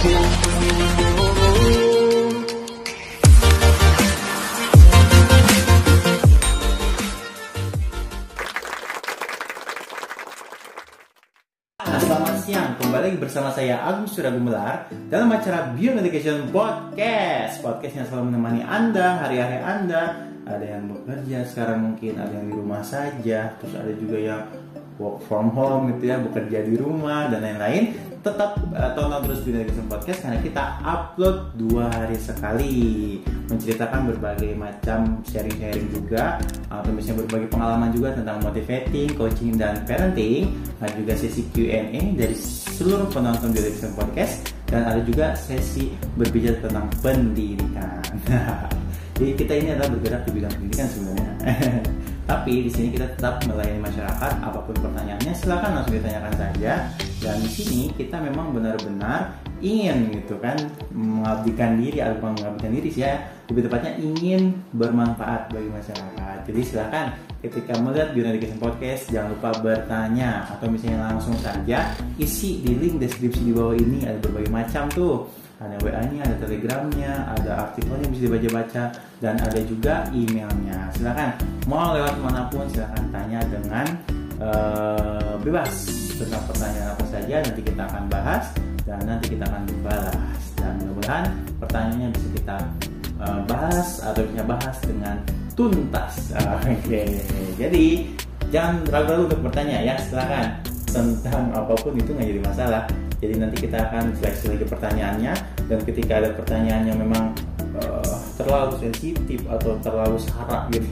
Selamat siang. Kembali bersama saya Agung Surya Gumelar dalam acara Beyond Education Podcast. Podcast yang selalu menemani Anda hari-hari Anda. Ada yang bekerja sekarang mungkin, ada yang di rumah saja, terus ada juga yang work from home gitu ya, bekerja di rumah dan lain-lain. Tetap uh, tonton terus Beyond Education Podcast karena kita upload dua hari sekali. Menceritakan berbagai macam sharing-sharing juga atau misalnya berbagi pengalaman juga tentang motivating, coaching dan parenting. Ada juga sesi Q&A dari seluruh penonton Beyond Education Podcast. Dan ada juga sesi berbicara tentang pendidikan. Jadi kita ini adalah bergerak di bidang pendidikan sebenarnya tapi di sini kita tetap melayani masyarakat apa pun pertanyaannya silahkan langsung ditanyakan saja. Dan di sini kita memang benar-benar ingin gitu kan mengabdikan diri atau mengabdikan diri sih ya lebih tepatnya ingin bermanfaat bagi masyarakat. Jadi silakan ketika melihat Beyond Education Podcast jangan lupa bertanya atau misalnya langsung saja isi di link deskripsi di bawah ini ada berbagai macam tuh ada WA-nya, ada Telegramnya, ada artikelnya bisa dibaca-baca dan ada juga emailnya. Silakan mau lewat mana pun silakan tanya dengan uh, bebas tentang pertanyaan apa saja nanti kita akan bahas dan nanti kita akan balas dan mudah-mudahan pertanyaannya bisa kita uh, bahas atau bisa bahas dengan tuntas. Oke, okay. jadi jangan ragu-ragu untuk bertanya ya silakan tentang apa pun itu nggak jadi masalah jadi nanti kita akan seleksi lagi pertanyaannya. Dan ketika ada pertanyaan yang memang uh, terlalu sensitif atau terlalu syarat gitu.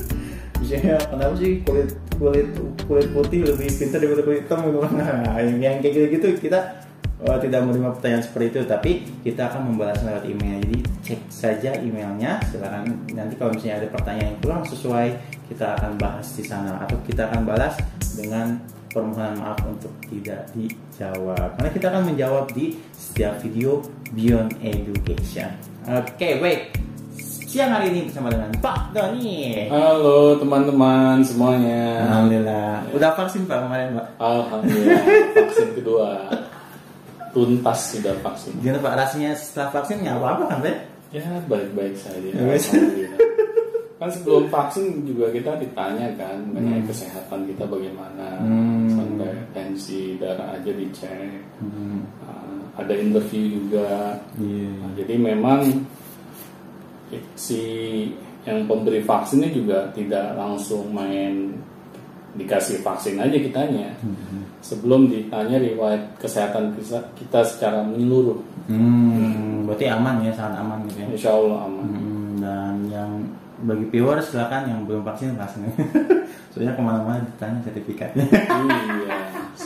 Misalnya kenapa sih kulit kulit kulit putih lebih pintar daripada kulit hitam gitu? Nah, yang, yang kayak gitu gitu kita uh, tidak menerima pertanyaan seperti itu. Tapi kita akan membalas lewat email. Jadi cek saja emailnya. Silakan nanti kalau misalnya ada pertanyaan yang kurang sesuai kita akan bahas di sana. Atau kita akan balas dengan permohonan maaf untuk tidak dijawab. Karena kita akan menjawab di setiap video Beyond Education. Oke okay, baik. Siang hari ini bersama dengan Pak Doni halo teman-teman semuanya. Alhamdulillah. Udah vaksin Pak kemarin Pak? Alhamdulillah. Vaksin kedua. Tuntas sudah vaksin. Gimana Pak? Rasanya setelah vaksin nggak apa-apa kan Pak? Ya baik-baik saja. Alhamdulillah. Kan sebelum vaksin juga kita ditanya kan mengenai hmm. kesehatan kita bagaimana. Hmm. Tensi darah aja dicek hmm. uh, ada interview juga yeah. nah, jadi memang si yang pemberi vaksinnya juga tidak langsung main dikasih vaksin aja kitanya hmm. sebelum ditanya riwayat kesehatan kita secara menyeluruh hmm. Hmm. berarti aman ya sangat aman gitu ya Insya Allah aman hmm. dan yang bagi viewers silakan yang belum vaksin vaksin soalnya ke mana-mana ditanya sertifikatnya iya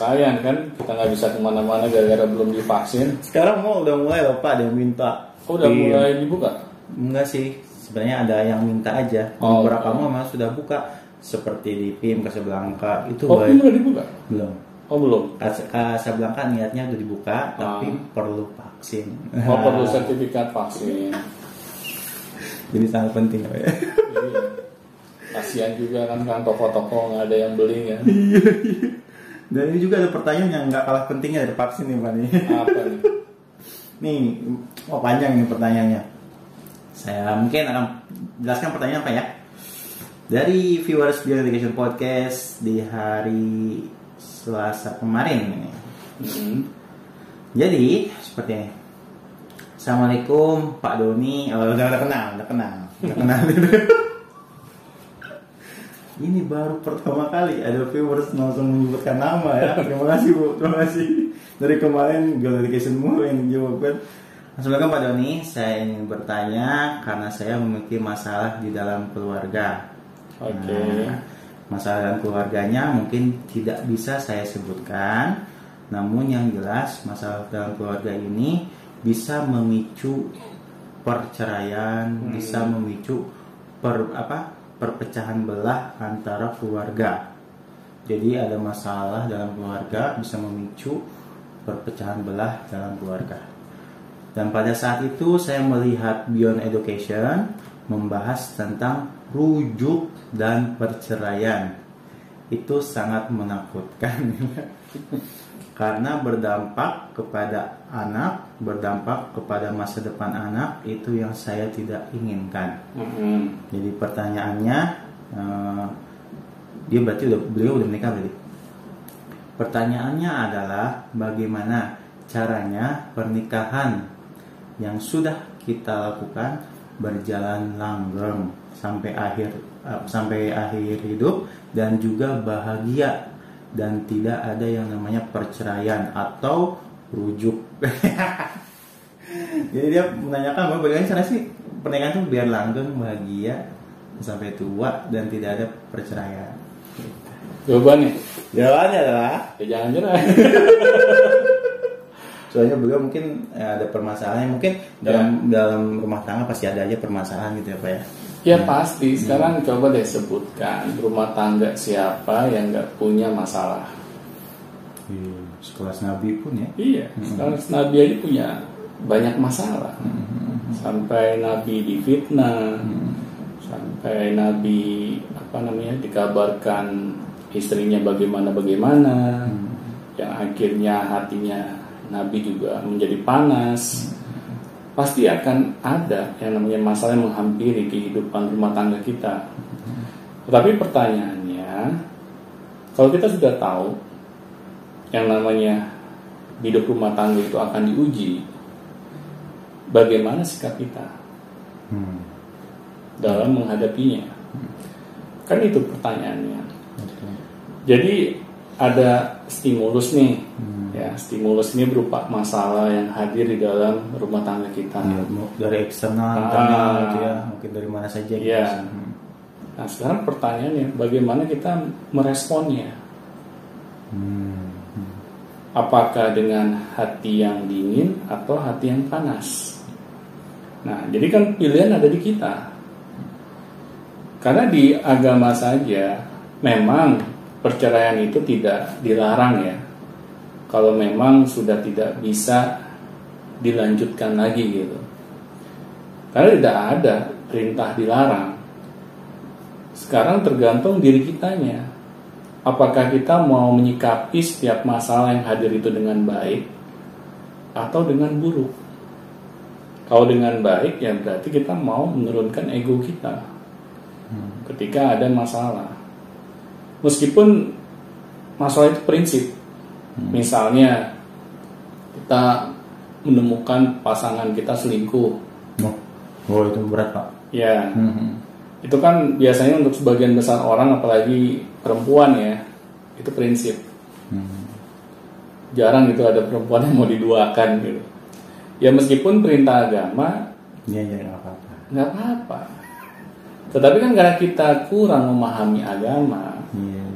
sayang kan kita nggak bisa ke mana-mana gara-gara belum divaksin sekarang mau udah mulai loh pak ada yang minta oh, udah iya. mulai dibuka enggak sih sebenarnya ada yang minta aja oh, beberapa oh. memang sudah buka seperti di PIM Casablanca itu oh, PIM udah dibuka belum oh belum Casablanca niatnya udah dibuka ah. tapi perlu vaksin oh perlu sertifikat vaksin jadi sangat penting ya. Iya. Kasihan juga kan kan toko-toko nggak ada yang beli kan. Dan ini juga ada pertanyaan yang nggak kalah pentingnya dari vaksin nih Pak nih. Apa nih? nih, oh panjang nih pertanyaannya. Saya mungkin akan jelaskan pertanyaan apa ya. Dari viewers Beyond Education Podcast di hari Selasa kemarin ini. Mm -hmm. Jadi seperti ini Assalamualaikum Pak Doni. Oh, udah, udah kenal, udah kenal, udah kenal. Ini baru pertama kali ada viewers langsung menyebutkan nama ya. Terima kasih Bu, terima kasih. Dari kemarin Girl Education mulu yang dijawabkan. Assalamualaikum Pak Doni, saya ingin bertanya karena saya memiliki masalah di dalam keluarga. Oke. Okay. Nah, masalah dalam keluarganya mungkin tidak bisa saya sebutkan, namun yang jelas masalah dalam keluarga ini bisa memicu perceraian, hmm. bisa memicu per apa perpecahan belah antara keluarga. Jadi ada masalah dalam keluarga bisa memicu perpecahan belah dalam keluarga. Dan pada saat itu saya melihat Beyond Education membahas tentang rujuk dan perceraian. Itu sangat menakutkan. karena berdampak kepada anak, berdampak kepada masa depan anak itu yang saya tidak inginkan. Mm-hmm. Jadi pertanyaannya, uh, dia berarti udah beliau udah menikah berarti. Pertanyaannya adalah bagaimana caranya pernikahan yang sudah kita lakukan berjalan langgeng sampai akhir uh, sampai akhir hidup dan juga bahagia dan tidak ada yang namanya perceraian atau rujuk. Jadi dia menanyakan bahwa bagaimana cara sih pernikahan itu biar langgeng, bahagia sampai tua dan tidak ada perceraian. Jawabannya? Jawabannya adalah ya jangan cerai. Soalnya beliau mungkin ya, ada permasalahan mungkin dalam dalam rumah tangga pasti ada aja permasalahan gitu ya Pak ya. Ya pasti. Sekarang hmm. coba deh sebutkan rumah tangga siapa yang nggak punya masalah. Hmm, sekelas Nabi pun ya. Iya. Hmm. Sekelas Nabi aja punya banyak masalah. Hmm. Sampai Nabi difitnah. Hmm. Sampai Nabi apa namanya dikabarkan istrinya bagaimana bagaimana. Hmm. Yang akhirnya hatinya Nabi juga menjadi panas. Hmm pasti akan ada yang namanya masalah yang menghampiri kehidupan rumah tangga kita. Tetapi pertanyaannya, kalau kita sudah tahu yang namanya hidup rumah tangga itu akan diuji, bagaimana sikap kita hmm. dalam menghadapinya? Kan itu pertanyaannya. Jadi ada stimulus nih hmm. Ya stimulus ini berupa masalah yang hadir di dalam rumah tangga kita ya, dari eksternal ah, internal gitu ya mungkin dari mana saja gitu. ya. hmm. nah sekarang pertanyaannya bagaimana kita meresponnya hmm. Hmm. apakah dengan hati yang dingin atau hati yang panas nah jadi kan pilihan ada di kita karena di agama saja memang perceraian itu tidak dilarang ya kalau memang sudah tidak bisa dilanjutkan lagi gitu. Karena tidak ada perintah dilarang. Sekarang tergantung diri kitanya. Apakah kita mau menyikapi setiap masalah yang hadir itu dengan baik atau dengan buruk? Kalau dengan baik ya berarti kita mau menurunkan ego kita. Hmm. ketika ada masalah. Meskipun masalah itu prinsip hmm. misalnya kita menemukan pasangan kita selingkuh oh, oh itu berat pak ya hmm. itu kan biasanya untuk sebagian besar orang apalagi perempuan ya itu prinsip hmm. jarang itu ada perempuan yang mau diduakan gitu ya meskipun perintah agama ya ya nggak apa-apa nggak apa-apa tetapi kan karena kita kurang memahami agama, yeah.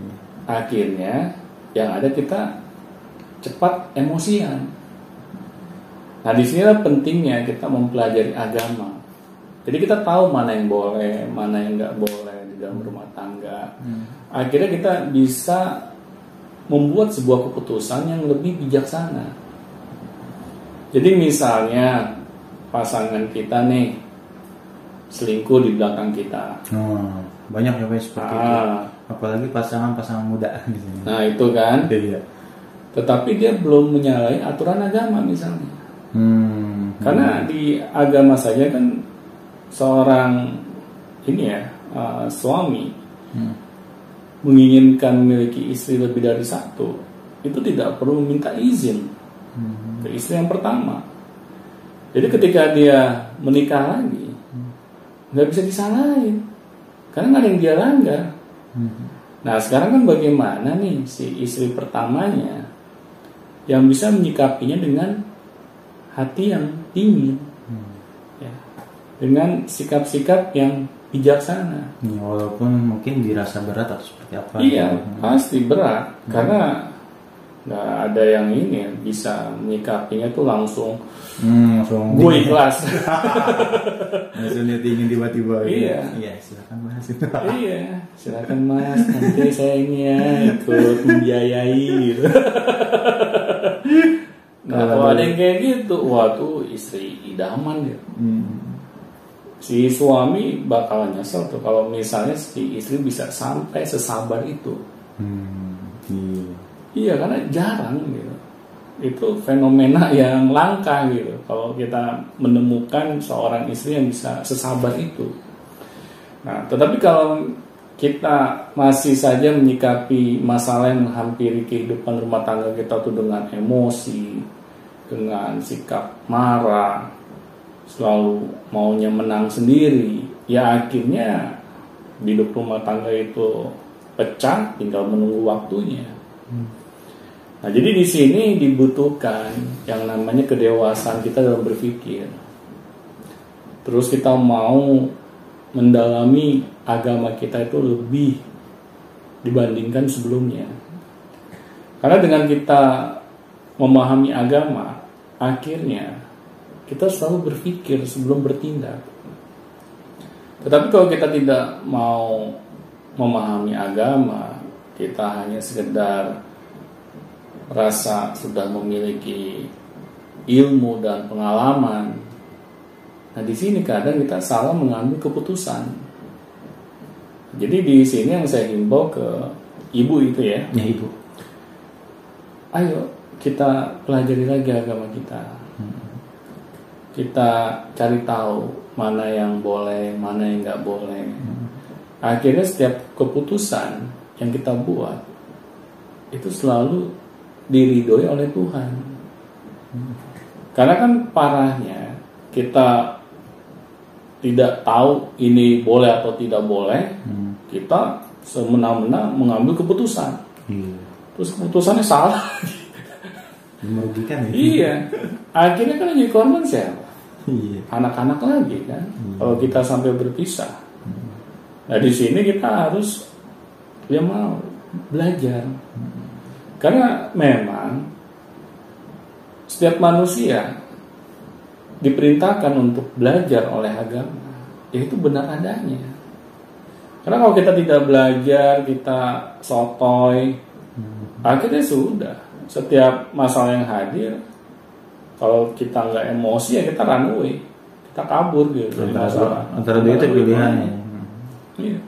akhirnya yang ada kita cepat emosian. Nah di sinilah pentingnya kita mempelajari agama. Jadi kita tahu mana yang boleh, mana yang nggak boleh di dalam rumah tangga. Hmm. Akhirnya kita bisa membuat sebuah keputusan yang lebih bijaksana. Jadi misalnya pasangan kita nih selingkuh di belakang kita. Oh, banyak ya seperti ah. itu. Apalagi pasangan-pasangan muda di. Nah itu kan. Iya. Tetapi dia belum menyalahi aturan agama misalnya. Hmm. Karena hmm. di agama saja kan seorang ini ya uh, suami hmm. menginginkan memiliki istri lebih dari satu itu tidak perlu minta izin hmm. ke istri yang pertama. Jadi ketika dia menikah lagi nggak bisa disalahin karena nggak ada yang dia langgar hmm. nah sekarang kan bagaimana nih si istri pertamanya yang bisa menyikapinya dengan hati yang dingin. Hmm. ya, dengan sikap-sikap yang bijaksana. Ya, walaupun mungkin dirasa berat atau seperti apa. Iya gitu. pasti berat. Hmm. karena nggak ada yang ini bisa menyikapinya tuh langsung hmm, langsung gue ikhlas. Dia ingin tiba-tiba. Iya. Iya silakan mas. Iya silakan mas nanti saya ini ya ikut membiayai. gitu nah kalau ada yang kayak gitu wah tuh istri idaman ya hmm. si suami bakal nyesel tuh kalau misalnya si istri bisa sampai sesabar itu hmm. iya Iya karena jarang gitu. Itu fenomena yang langka gitu. Kalau kita menemukan seorang istri yang bisa sesabar itu. Nah, tetapi kalau kita masih saja menyikapi masalah yang menghampiri kehidupan rumah tangga kita tuh dengan emosi, dengan sikap marah, selalu maunya menang sendiri, ya akhirnya hidup rumah tangga itu pecah, tinggal menunggu waktunya. Nah, jadi di sini dibutuhkan yang namanya kedewasaan kita dalam berpikir. Terus kita mau mendalami agama kita itu lebih dibandingkan sebelumnya. Karena dengan kita memahami agama, akhirnya kita selalu berpikir sebelum bertindak. Tetapi kalau kita tidak mau memahami agama, kita hanya sekedar rasa sudah memiliki ilmu dan pengalaman. Nah, di sini kadang kita salah mengambil keputusan. Jadi di sini yang saya himbau ke ibu itu ya. Ya ibu. Ayo kita pelajari lagi agama kita. Kita cari tahu mana yang boleh, mana yang nggak boleh. Akhirnya setiap keputusan yang kita buat itu selalu diridhoi oleh Tuhan. Karena kan parahnya kita tidak tahu ini boleh atau tidak boleh, kita semena-mena mengambil keputusan. Iya. Terus keputusannya salah. Merugikan ya. iya. Akhirnya kan jadi korban siapa? Iya. Anak-anak lagi kan. Kalau kita sampai berpisah. Nah di sini kita harus ya mau belajar. Karena memang setiap manusia diperintahkan untuk belajar oleh agama, yaitu benar adanya. Karena kalau kita tidak belajar, kita sotoy, akhirnya sudah. Setiap masalah yang hadir, kalau kita nggak emosi ya kita runway, kita kabur gitu dari masalah. Antara dua itu pilihannya. Iya.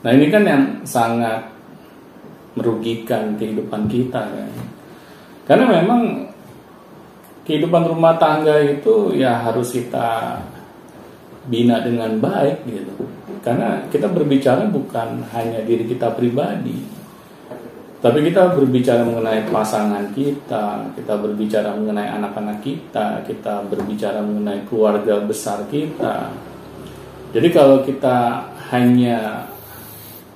Nah ini kan yang sangat merugikan kehidupan kita kan. Karena memang kehidupan rumah tangga itu ya harus kita bina dengan baik gitu. Karena kita berbicara bukan hanya diri kita pribadi, tapi kita berbicara mengenai pasangan kita, kita berbicara mengenai anak-anak kita, kita berbicara mengenai keluarga besar kita. Jadi kalau kita hanya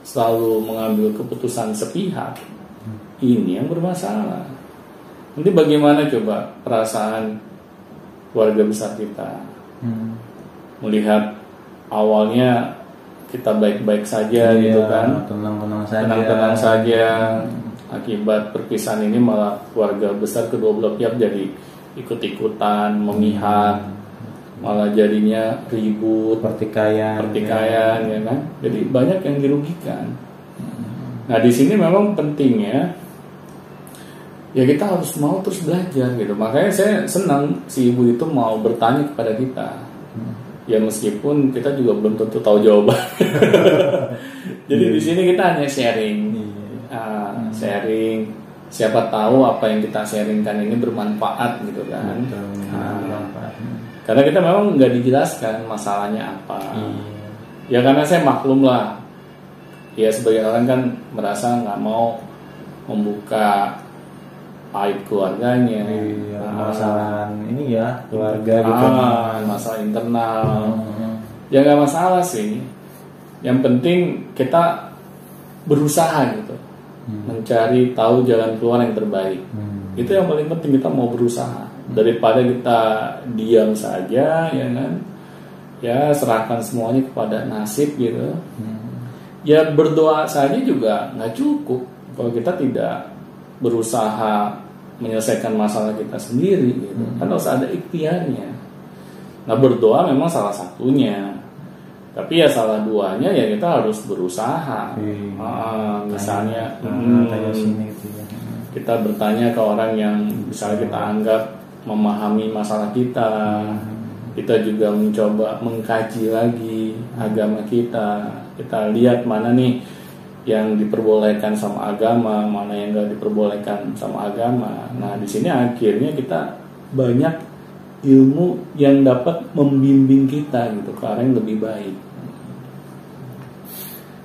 selalu mengambil keputusan sepihak, ini yang bermasalah. Nanti bagaimana coba perasaan keluarga besar kita? Hmm. melihat awalnya kita baik-baik saja gitu Iya, kan, Tenang-tenang saja. tenang-tenang saja. Akibat perpisahan ini malah keluarga besar kedua belah pihak jadi ikut-ikutan, memihak, malah jadinya ribut, Pertikaian. pertikaian ya. kan? Jadi banyak yang dirugikan. Nah di sini memang pentingnya ya kita harus mau terus belajar gitu. Makanya saya senang si ibu itu mau bertanya kepada kita. Ya meskipun kita juga belum tentu tahu jawaban. Jadi di sini kita hanya sharing. Iya. Ah, sharing. Siapa tahu apa yang kita sharingkan ini bermanfaat gitu kan. Betul. Ah, Bermanfaat. karena kita memang nggak dijelaskan masalahnya apa. Iya. ya karena saya maklum lah. Ya sebagai orang kan merasa nggak mau membuka aib keluarganya Iya, Ah, masalah ini ya keluarga gitu. ah, masalah internal. Hmm. ya nggak masalah sih. Yang penting kita berusaha gitu. Mencari tahu jalan keluar yang terbaik. Hmm. itu yang paling penting kita mau berusaha. Daripada kita diam saja ya kan? Ya serahkan semuanya kepada nasib gitu. Ya berdoa saja juga nggak cukup. Kalau kita tidak berusaha menyelesaikan masalah kita sendiri gitu. Kan harus ada ikhtiarnya. Nah berdoa memang salah satunya. Tapi ya salah duanya ya kita harus berusaha. Iya. Ah, misalnya hmm, tanya sini gitu ya. kita bertanya ke orang yang misalnya kita anggap memahami masalah kita. Kita juga mencoba mengkaji lagi agama kita. Kita lihat mana nih yang diperbolehkan sama agama, mana yang nggak diperbolehkan sama agama. Nah di sini akhirnya kita banyak ilmu yang dapat membimbing kita gitu ke arah yang lebih baik.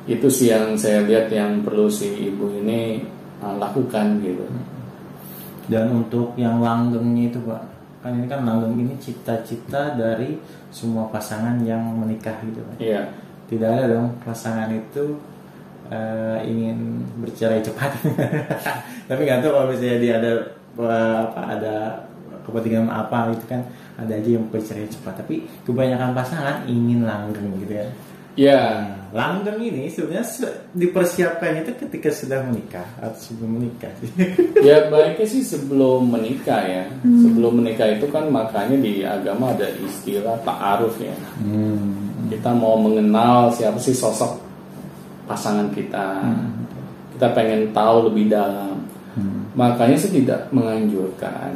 Itu sih yang saya lihat yang perlu si ibu ini uh, lakukan gitu. Dan untuk yang langgengnya itu pak, kan ini kan langgeng ini cita-cita dari semua pasangan yang menikah gitu pak. Iya. Tidak ada dong pasangan itu eh, ingin bercerai cepat. Tapi nggak tahu kalau misalnya dia ada eh, apa ada kepentingan apa itu kan ada aja yang bercerai cepat. Tapi kebanyakan pasangan ingin langgeng gitu ya. Iya. Nah, langgeng ini sebenarnya se- dipersiapkan itu ketika sudah menikah atau sebelum menikah. Ya baiknya sih sebelum menikah ya. Sebelum menikah itu kan makanya di agama ada istilah ta'aruf ya. hmm. Kita mau mengenal siapa sih sosok pasangan kita. Kita pengen tahu lebih dalam. Hmm. Makanya saya tidak menganjurkan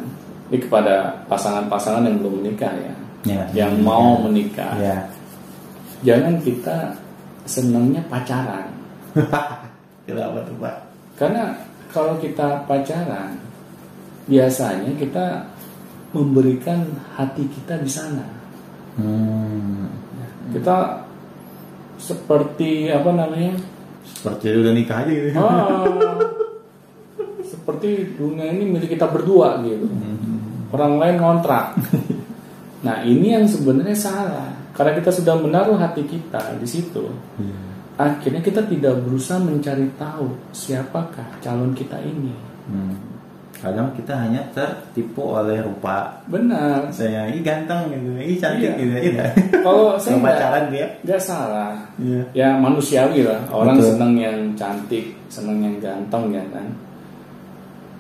ini kepada pasangan-pasangan yang belum menikah ya. Ya. Yang mau menikah. Ya. Jangan kita senangnya pacaran. Kenapa tuh pak? Karena kalau kita pacaran, biasanya kita memberikan hati kita di sana. Hmm. Kita seperti apa namanya? Seperti udah nikah aja gitu. Ah, seperti dunia ini milik kita berdua gitu. Orang lain ngontrak. Nah ini yang sebenarnya salah. Karena kita sudah menaruh hati kita di situ. Iya. Akhirnya kita tidak berusaha mencari tahu siapakah calon kita ini. Hmm. Kadang kita hanya tertipu oleh rupa Benar. saya ini ganteng gitu, ini cantik Iya. gitu, iya. Kalau saya nggak pacaran dia, nggak salah. iya. Ya manusiawi lah. Orang Betul. senang yang cantik, senang yang ganteng ya kan.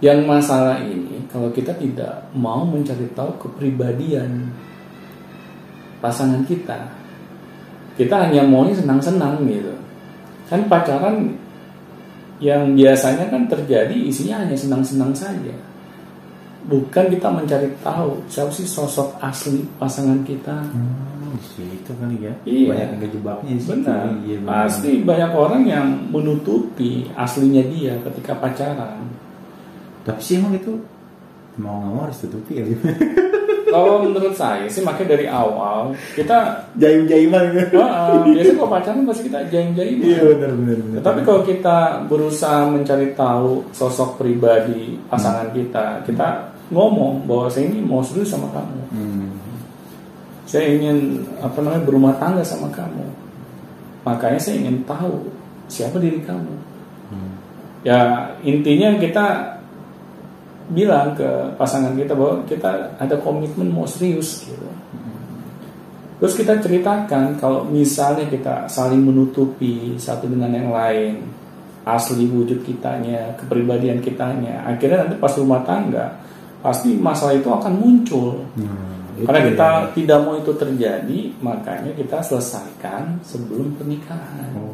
Yang masalah ini kalau kita tidak mau mencari tahu kepribadian pasangan kita, kita hanya maunya senang-senang gitu. Kan pacaran yang biasanya kan terjadi isinya hanya senang-senang saja. Bukan kita mencari tahu siapa sih sosok asli pasangan kita. Hmm, di situ kali ya. Iya. Banyak yang kejebaknya situ. Benar. Iya, benar. Pasti banyak orang yang menutupi aslinya dia ketika pacaran. Tapi sih emang itu mau nggak mau harus tutupi ya. Kalau menurut saya sih makanya dari awal kita Jaim-jaiman gitu. Wah, biasanya kalau pacaran pasti kita jaim-jaim. Iya benar benar benar. Tapi kalau kita berusaha mencari tahu sosok pribadi pasangan kita, kita ngomong bahwa saya ini mau serius sama kamu. Hmm. Saya ingin apa namanya berumah tangga sama kamu. Makanya saya ingin tahu siapa diri kamu. Hmm. Ya intinya kita bilang ke pasangan kita bahwa kita ada komitmen mau serius gitu. Terus kita ceritakan kalau misalnya kita saling menutupi satu dengan yang lain asli wujud kitanya, kepribadian kitanya, akhirnya nanti pas rumah tangga pasti masalah itu akan muncul. Hmm, Karena kita ya. tidak mau itu terjadi, makanya kita selesaikan sebelum pernikahan. Oh.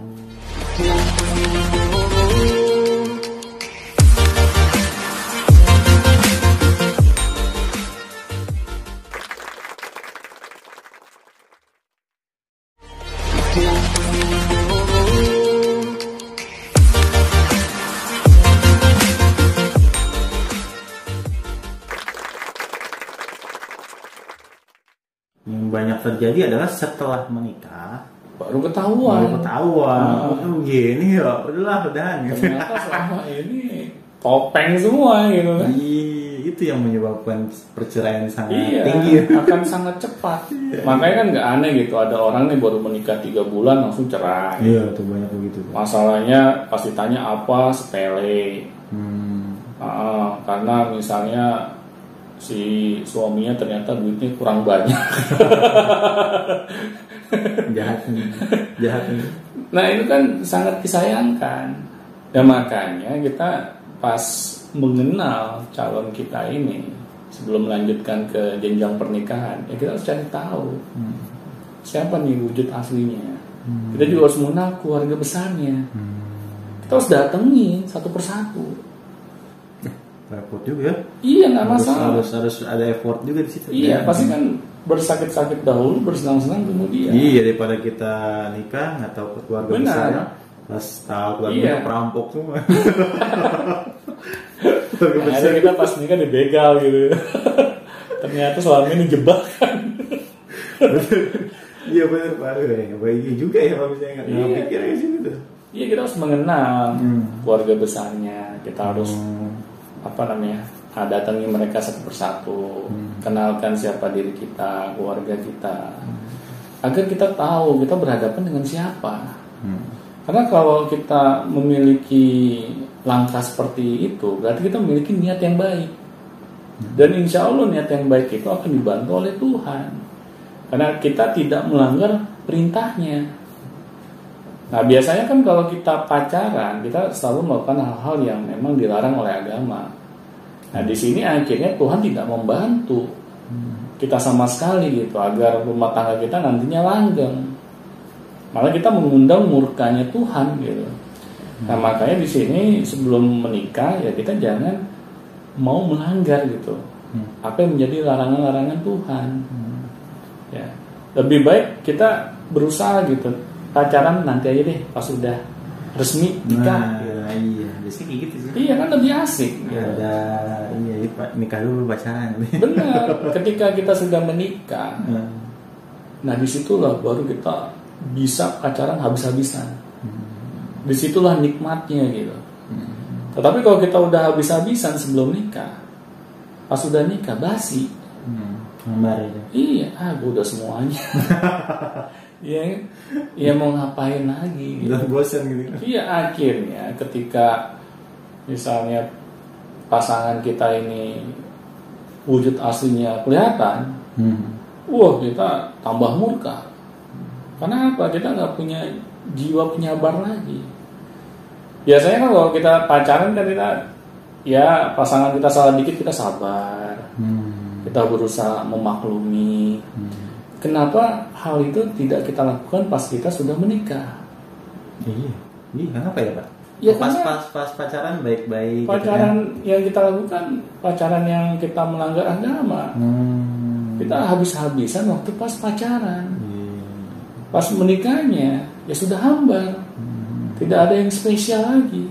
Terjadi adalah setelah menikah Baru ketahuan. baru ketahuan. Ah. Oh, gini ya, udahlah udahan gitu. Ternyata selama ini topeng semua gitu kan. Ih, itu yang menyebabkan perceraian sangat Iya, tinggi. akan sangat cepat. Makanya kan nggak aneh gitu. Ada orang nih baru menikah tiga bulan langsung cerai. Iya, tuh banyak begitu. Masalahnya pasti tanya apa sepele. Hmm. Ah, karena misalnya si suaminya ternyata duitnya kurang banyak. Jahat nih. Jahat nih. Nah itu kan sangat disayangkan. Dan makanya kita pas mengenal calon kita ini sebelum melanjutkan ke jenjang pernikahan, ya kita harus cari tahu Hmm. siapa nih wujud aslinya. Hmm. Kita juga harus mengenal keluarga besarnya. Hmm. Kita harus datengin satu persatu. Repot juga ya. Iya nggak masalah. harus harus ada effort juga di situ. Iya Ya. pasti kan bersakit-sakit dahulu, bersenang-senang kemudian. Iya daripada kita nikah nggak tahu keluarga Benar. besarnya pas tahu keluarga Iya. perampok semua Yang ada kita pas nikah dibegal gitu. Ternyata selama ini jebakan. iya benar pak ya baik juga ya kalau misalnya nggak Iya. pikir kayak gitu tuh Iya kita harus mengenal Hmm. keluarga besarnya. Kita harus Hmm. Apa namanya? ah, datangi mereka satu persatu, Hmm. kenalkan siapa diri kita, keluarga kita, agar kita tahu kita berhadapan dengan siapa. Hmm. Karena kalau kita memiliki langkah seperti itu, berarti kita memiliki niat yang baik. Dan insya Allah niat yang baik itu akan dibantu oleh Tuhan. Karena kita tidak melanggar perintahnya. Nah biasanya kan kalau kita pacaran, kita selalu melakukan hal-hal yang memang dilarang oleh agama. Nah di sini akhirnya Tuhan tidak membantu kita sama sekali gitu agar rumah tangga kita nantinya langgeng. Malah kita mengundang murkanya Tuhan gitu. Nah makanya di sini sebelum menikah ya kita jangan mau melanggar gitu. Apa yang menjadi larangan-larangan Tuhan. Ya lebih baik kita berusaha gitu pacaran nanti aja deh pas udah resmi nikah. nah ya, iya biasanya kayak gitu sih Iya kan lebih asik. gitu. ada iya Pak, nikah dulu pacaran Benar. Ketika kita sudah menikah, Hmm. nah di situlah baru kita bisa pacaran habis-habisan. Di situlah nikmatnya gitu. Tetapi kalau kita udah habis-habisan sebelum nikah, pas sudah nikah basi. Hmm. Lembar itu Iya, ah gue udah semuanya. Iya, ya mau ngapain lagi? Gitu. udah bosan gitu Iya akhirnya ketika misalnya pasangan kita ini wujud aslinya kelihatan, hmm. wah kita tambah murka. Karena apa? Kita nggak punya jiwa penyabar lagi. Biasanya kan kalau kita pacaran kan kita ya pasangan kita salah dikit kita sabar, Hmm. kita berusaha memaklumi. Hmm. Kenapa hal itu tidak kita lakukan pas kita sudah menikah? iya iya kenapa ya pak Ya, pas pas pas pacaran baik-baik gitu pacaran kan? yang kita lakukan pacaran yang kita melanggar agama hmm. kita habis-habisan waktu pas pacaran Iya. pas menikahnya ya sudah hambar tidak ada yang spesial lagi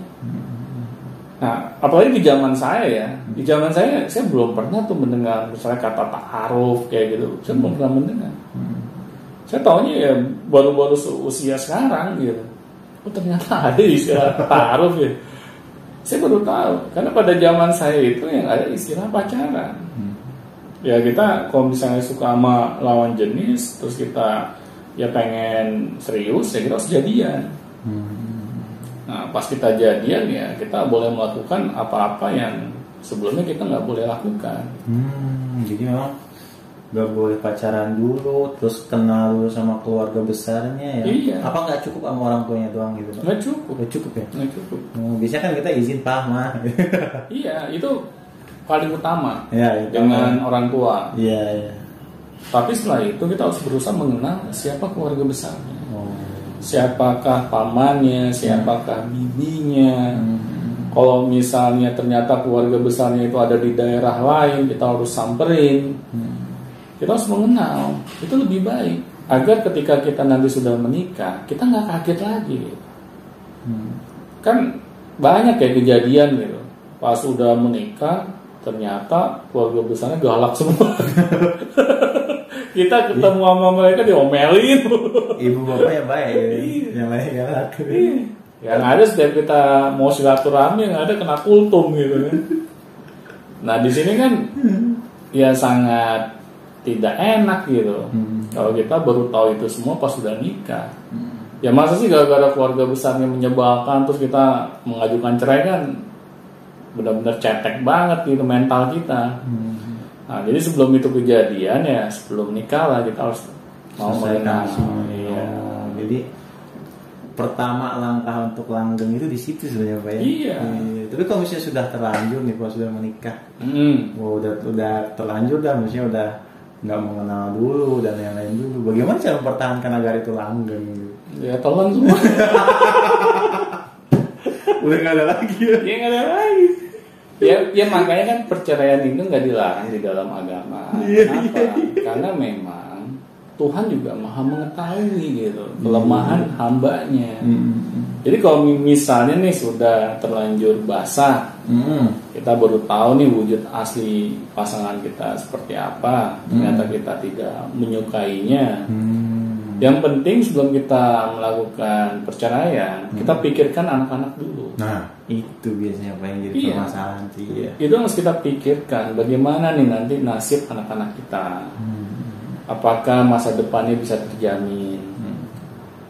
nah apalagi di zaman saya ya di zaman saya saya belum pernah tuh mendengar misalnya kata ta'aruf kayak gitu. Saya belum pernah mendengar. Saya tahunya ya baru-baru usia sekarang gitu. Oh ternyata ada istilah ta'aruf ya. Saya baru tahu karena pada zaman saya itu yang ada istilah pacaran. Ya kita kalau misalnya suka sama lawan jenis terus kita ya pengen serius ya kita harus jadian nah pas kita jadian ya kita boleh melakukan apa-apa yang sebelumnya kita nggak boleh lakukan Hmm, jadi memang nggak boleh pacaran dulu, terus kenal dulu sama keluarga besarnya ya. Iya. Apa nggak cukup sama orang tuanya doang gitu? Pak? nggak cukup Nggak cukup ya? nggak cukup Hmm, biasanya kan kita izin mah. iya itu paling utama ya, itu dengan orang tua Iya, iya. tapi setelah itu kita harus berusaha mengenal siapa keluarga besarnya. Siapakah pamannya siapakah bibinya Hmm. Kalau misalnya ternyata keluarga besarnya itu ada di daerah lain, kita harus samperin. Kita harus mengenal. Itu lebih baik. Agar ketika kita nanti sudah menikah, kita nggak kaget lagi. Hmm. Kan banyak kayak kejadian gitu. Pas udah menikah, ternyata keluarga besarnya galak semua. kita ketemu sama mereka diomelin. Ibu bapaknya baik, Iya. yang lain galak. yang ada setiap kita mau silaturahmi yang ada kena kultum gitu kan. Nah di sini kan ya sangat tidak enak gitu. Hmm. Kalau kita baru tahu itu semua pas sudah nikah. Ya masa sih gara-gara keluarga besarnya menyebalkan terus kita mengajukan cerai kan benar-benar cetek banget gitu mental kita. Hmm. Nah jadi sebelum itu kejadian ya sebelum nikah lah kita harus mau semua. Iya. Oh, jadi pertama langkah untuk langgeng itu di situ sebenarnya pak ya. Iya. Tapi kalau misalnya sudah terlanjur nih, kalau sudah menikah, Hmm. Wah, udah udah terlanjur dah, maksudnya udah nggak mengenal dulu dan yang lain dulu. Bagaimana cara mempertahankan agar itu langgeng? gitu? Ya telan semua. Udah nggak ada lagi ya? ya nggak ada lagi ya ya makanya kan perceraian itu nggak dilarang di dalam agama Iya, kenapa karena memang Tuhan juga maha mengetahui gitu kelemahan Hmm. hambanya. Hmm. Jadi kalau misalnya nih sudah terlanjur basah, Hmm. kita baru tahu nih wujud asli pasangan kita seperti apa. Ternyata kita tidak menyukainya. Hmm. Yang penting sebelum kita melakukan perceraian, kita pikirkan anak-anak dulu. Nah, itu biasanya apa yang jadi Iya. permasalahan sih ya. Itu harus kita pikirkan bagaimana nih nanti nasib anak-anak kita. Apakah masa depannya bisa terjamin?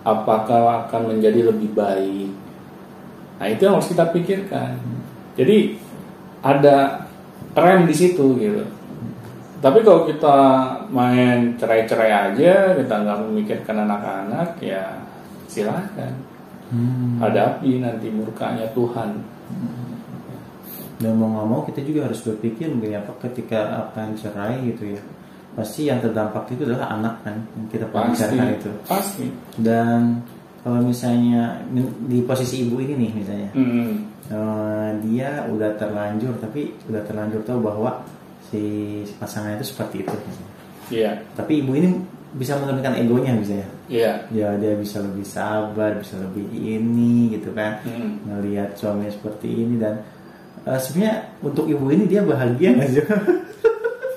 Apakah akan menjadi lebih baik? Nah itu yang harus kita pikirkan. Jadi ada rem di situ gitu. Tapi kalau kita main cerai-cerai aja, kita nggak memikirkan anak-anak, ya silahkan. Hmm. Hadapi nanti murkanya Tuhan. Dan mau nggak mau kita juga harus berpikir mungkin apa ketika akan cerai gitu ya. Pasti yang terdampak itu adalah anak kan yang kita bicarakan itu. pasti. Dan kalau misalnya di posisi ibu ini nih misalnya Hmm. eh, dia udah terlanjur tapi udah terlanjur tahu bahwa si pasangan itu seperti itu. Iya, Tapi ibu ini bisa menurunkan egonya misalnya. iya. Ya dia bisa lebih sabar, bisa lebih ini gitu kan. Hmm. Ngelihat suaminya seperti ini dan eh, sebenarnya untuk ibu ini dia bahagia nggak sih?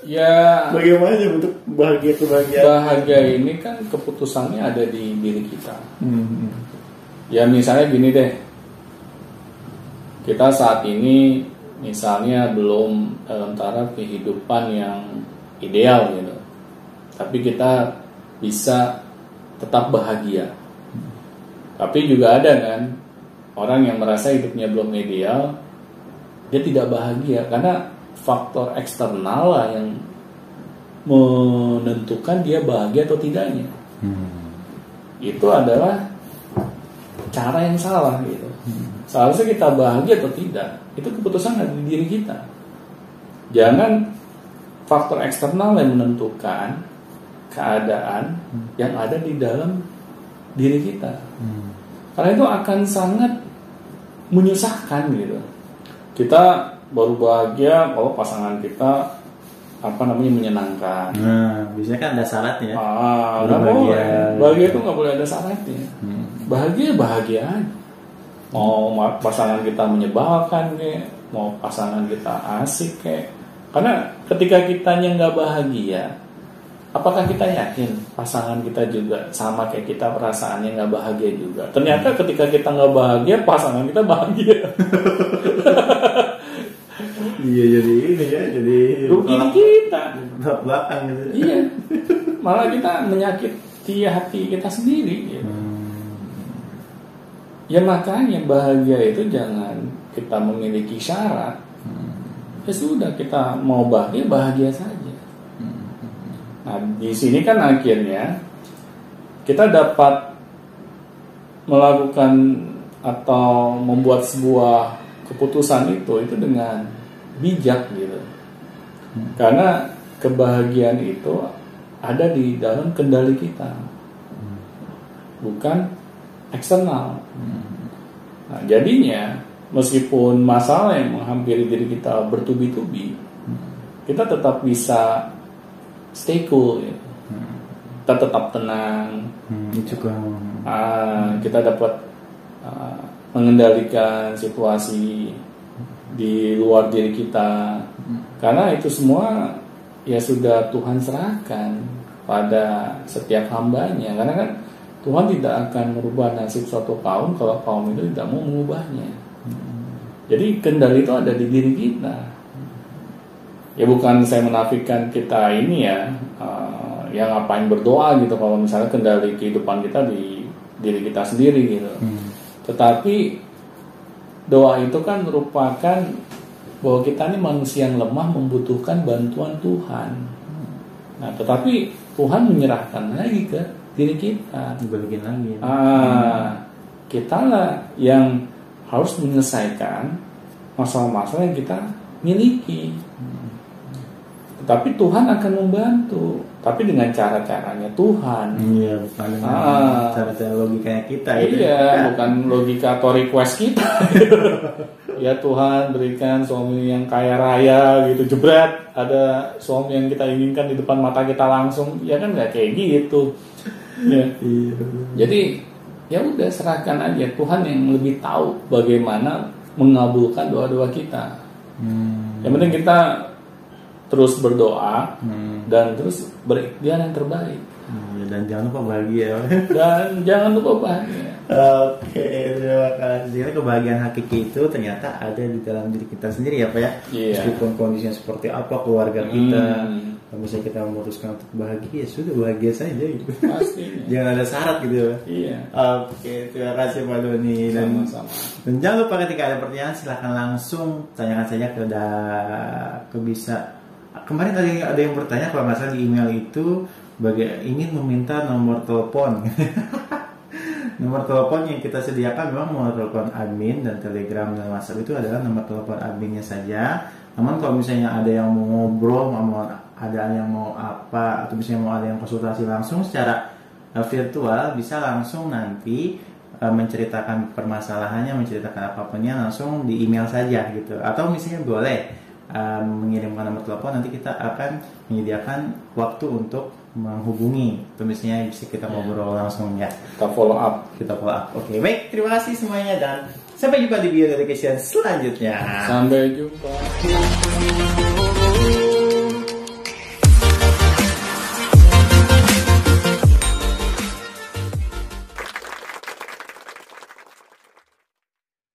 Ya, Bagaimana untuk bahagia kebahagiaan? bahagia ini kan keputusannya ada di diri kita. Hmm. Ya misalnya gini deh, kita saat ini misalnya belum dalam taraf kehidupan yang ideal gitu, tapi kita bisa tetap bahagia. Tapi juga ada kan orang yang merasa hidupnya belum ideal, dia tidak bahagia karena faktor eksternal lah yang menentukan dia bahagia atau tidaknya Hmm. itu adalah cara yang salah gitu. Seharusnya kita bahagia atau tidak, itu keputusan ada di diri kita. Jangan faktor eksternal yang menentukan keadaan yang ada di dalam diri kita. Hmm. Karena itu akan sangat menyusahkan gitu. Kita baru bahagia kalau pasangan kita apa namanya menyenangkan. Nah, biasanya kan ada syaratnya. Ah, nggak bahagia. boleh. Bahagia itu nggak boleh ada syaratnya. Hmm. Bahagia bahagia aja. Mau ma- pasangan kita menyebalkan kayak, mau pasangan kita asik kayak. Karena ketika kitanya nggak bahagia, apakah kita yakin pasangan kita juga sama kayak kita perasaannya nggak bahagia juga? Ternyata ketika kita nggak bahagia, pasangan kita bahagia. Iya jadi ini ya, jadi Rugi kita. belakang gitu. Iya. Malah kita menyakiti hati kita sendiri. Gitu. Hmm. Ya makanya bahagia itu jangan kita memiliki syarat. Ya sudah kita mau bahagia bahagia saja. Nah di sini kan akhirnya kita dapat melakukan atau membuat sebuah keputusan itu itu dengan bijak gitu. Karena kebahagiaan itu ada di dalam kendali kita, bukan eksternal. Nah, jadinya meskipun masalah yang menghampiri diri kita bertubi-tubi, kita tetap bisa stay cool, ya. kita tetap tenang, Hmm, itu kan. Ah, kita dapat ah, mengendalikan situasi di luar diri kita, karena itu semua ya sudah Tuhan serahkan pada setiap hambanya, karena kan Tuhan tidak akan merubah nasib suatu kaum kalau kaum itu tidak mau mengubahnya. Jadi kendali itu ada di diri kita. Ya bukan saya menafikan kita ini ya, uh, yang ngapain berdoa gitu kalau misalnya kendali kehidupan kita di diri kita sendiri gitu. Hmm. Tetapi doa itu kan merupakan bahwa kita ini manusia yang lemah membutuhkan bantuan Tuhan. Nah, tetapi Tuhan menyerahkan lagi ke diri kita. Balikin lagi. Ah, kita lah yang harus menyelesaikan masalah-masalah yang kita miliki. Tetapi Tuhan akan membantu, tapi dengan cara-caranya Tuhan. Iya, bukan Ah. cara-cara logikanya kita ya. Iya, bukan logika atau request kita. ya Tuhan berikan suami yang kaya raya gitu jebret ada suami yang kita inginkan di depan mata kita langsung ya kan nggak kayak gitu ya. Iya. jadi ya udah serahkan aja Tuhan yang lebih tahu bagaimana mengabulkan doa-doa kita Hmm. yang penting kita terus berdoa Hmm. dan terus berikhtiar yang terbaik Iya, dan jangan lupa bahagia. dan jangan lupa bahagia Oke, terima kasih. Jadi kebahagiaan hakiki itu ternyata ada di dalam diri kita sendiri ya Pak ya. Iya. Meskipun kondisinya seperti apa keluarga kita, Hmm. kalau misalnya kita memutuskan untuk bahagia, ya sudah bahagia saja gitu. pastinya Jangan ada syarat gitu ya. Iya Oke, terima kasih Pak Doni dan sama-sama dan jangan lupa ketika ada pertanyaan silahkan langsung tanyakan saja ke da, ke bisa kemarin tadi ada yang bertanya kalau nggak salah di email itu baga- ingin meminta nomor telepon. Nomor telepon yang kita sediakan memang nomor telepon admin dan telegram dan whatsapp itu adalah nomor telepon adminnya saja. Namun kalau misalnya ada yang mau ngobrol mau ada yang mau apa atau misalnya mau ada yang konsultasi langsung secara uh, virtual bisa langsung nanti uh, menceritakan permasalahannya menceritakan apapunnya langsung di email saja gitu. Atau misalnya boleh um, mengirimkan nomor telepon nanti kita akan menyediakan waktu untuk menghubungi atau misalnya bisa kita ngobrol langsung ya. Kita follow up. Kita follow up. Oke baik. Terima kasih semuanya dan sampai jumpa di video dedication selanjutnya. Sampai jumpa